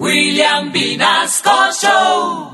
William Vinasco Show.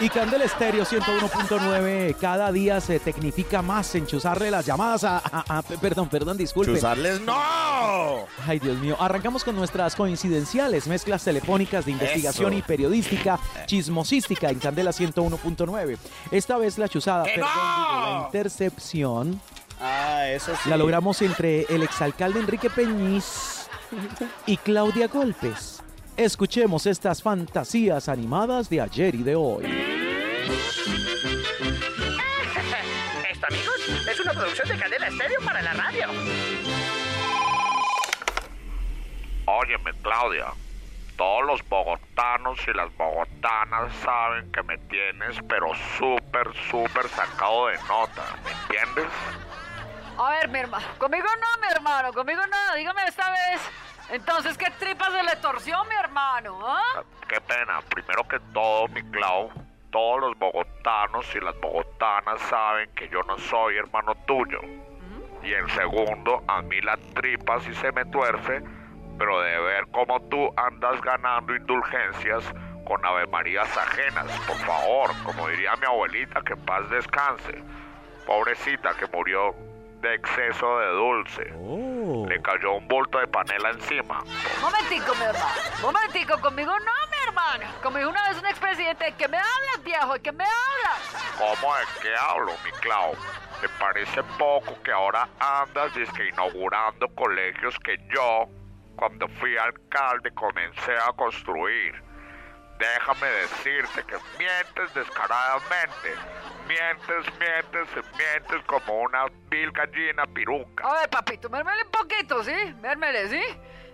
Y Candela Estéreo 101.9 cada día se tecnifica más en chuzarle las llamadas a... a- a- perdón, perdón, disculpe. ¡Chuzarles no! Ay, Dios mío. Arrancamos con nuestras coincidenciales mezclas telefónicas de investigación Eso. y periodística chismosística en Candela 101.9. Esta vez la chuzada, ¡Que perdón, no! digo, la intercepción, Ah, eso sí. la logramos entre el exalcalde Enrique Peñiz y Claudia Golpes. Escuchemos estas fantasías animadas de ayer y de hoy. Esto, amigos, es una producción de Cadena Estéreo para la radio. Óyeme, Claudia, todos los bogotanos y las bogotanas saben que me tienes, pero súper, súper sacado de nota, ¿me entiendes? A ver, mi hermano. Conmigo no, mi hermano. Conmigo no. Dígame esta vez. Entonces, ¿qué tripas se le torció, mi hermano? ¿Ah? Qué pena, primero que todo, mi Clau, todos los bogotanos y las bogotanas saben que yo no soy hermano tuyo. Y en segundo, a mí la tripa sí se me tuerce, pero de ver cómo tú andas ganando indulgencias con Ave Marías ajenas, por favor, como diría mi abuelita, que en paz descanse. Pobrecita que murió de exceso de dulce. Oh. Le cayó un bulto de panela encima. Momentico, mi hermano. Momentico. Conmigo no, mi hermano. Conmigo una vez un expresidente. ¿Qué me hablas, viejo? ¿De qué me hablas? ¿Cómo de qué hablo, mi Clau? ¿Te parece poco que ahora andas que inaugurando colegios que yo, cuando fui alcalde, comencé a construir? Déjame decirte que mientes descaradamente. Mientes, mientes, mientes como una vil gallina piruca. A ver, papito, mérmele un poquito, ¿sí? Mérmele, ¿sí?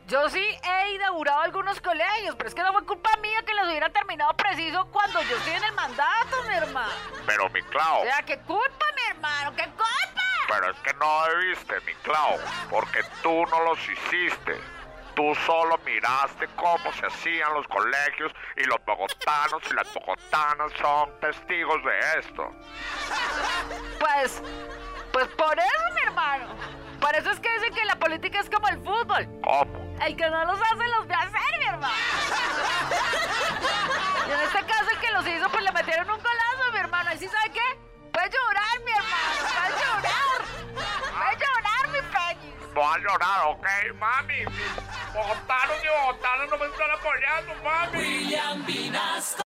Yo sí he inaugurado algunos colegios, pero es que no fue culpa mía que los hubiera terminado preciso cuando yo estoy en el mandato, mi hermano. Pero, mi Clau, O sea, ¿qué culpa, mi hermano? ¿Qué culpa? pero es que no debiste, mi Clau, porque tú no los hiciste. Tú solo miraste cómo se hacían los colegios y los bogotanos y las bogotanas son testigos de esto. Pues, pues por eso, mi hermano. Por eso es que dicen que la política es como el fútbol. ¿Cómo? El que no los hace, los ve hacer, mi hermano. Y en este caso, el que los hizo, pues le metieron un golazo, mi hermano. ¿Y sí sabe qué? Puede llorar, mi hermano. Puede llorar. Puede llorar, mi peñis. No ha llorado, ¿ok, mami? Bogotanos y bogotanas no me están apoyando, mami. William Vinasco.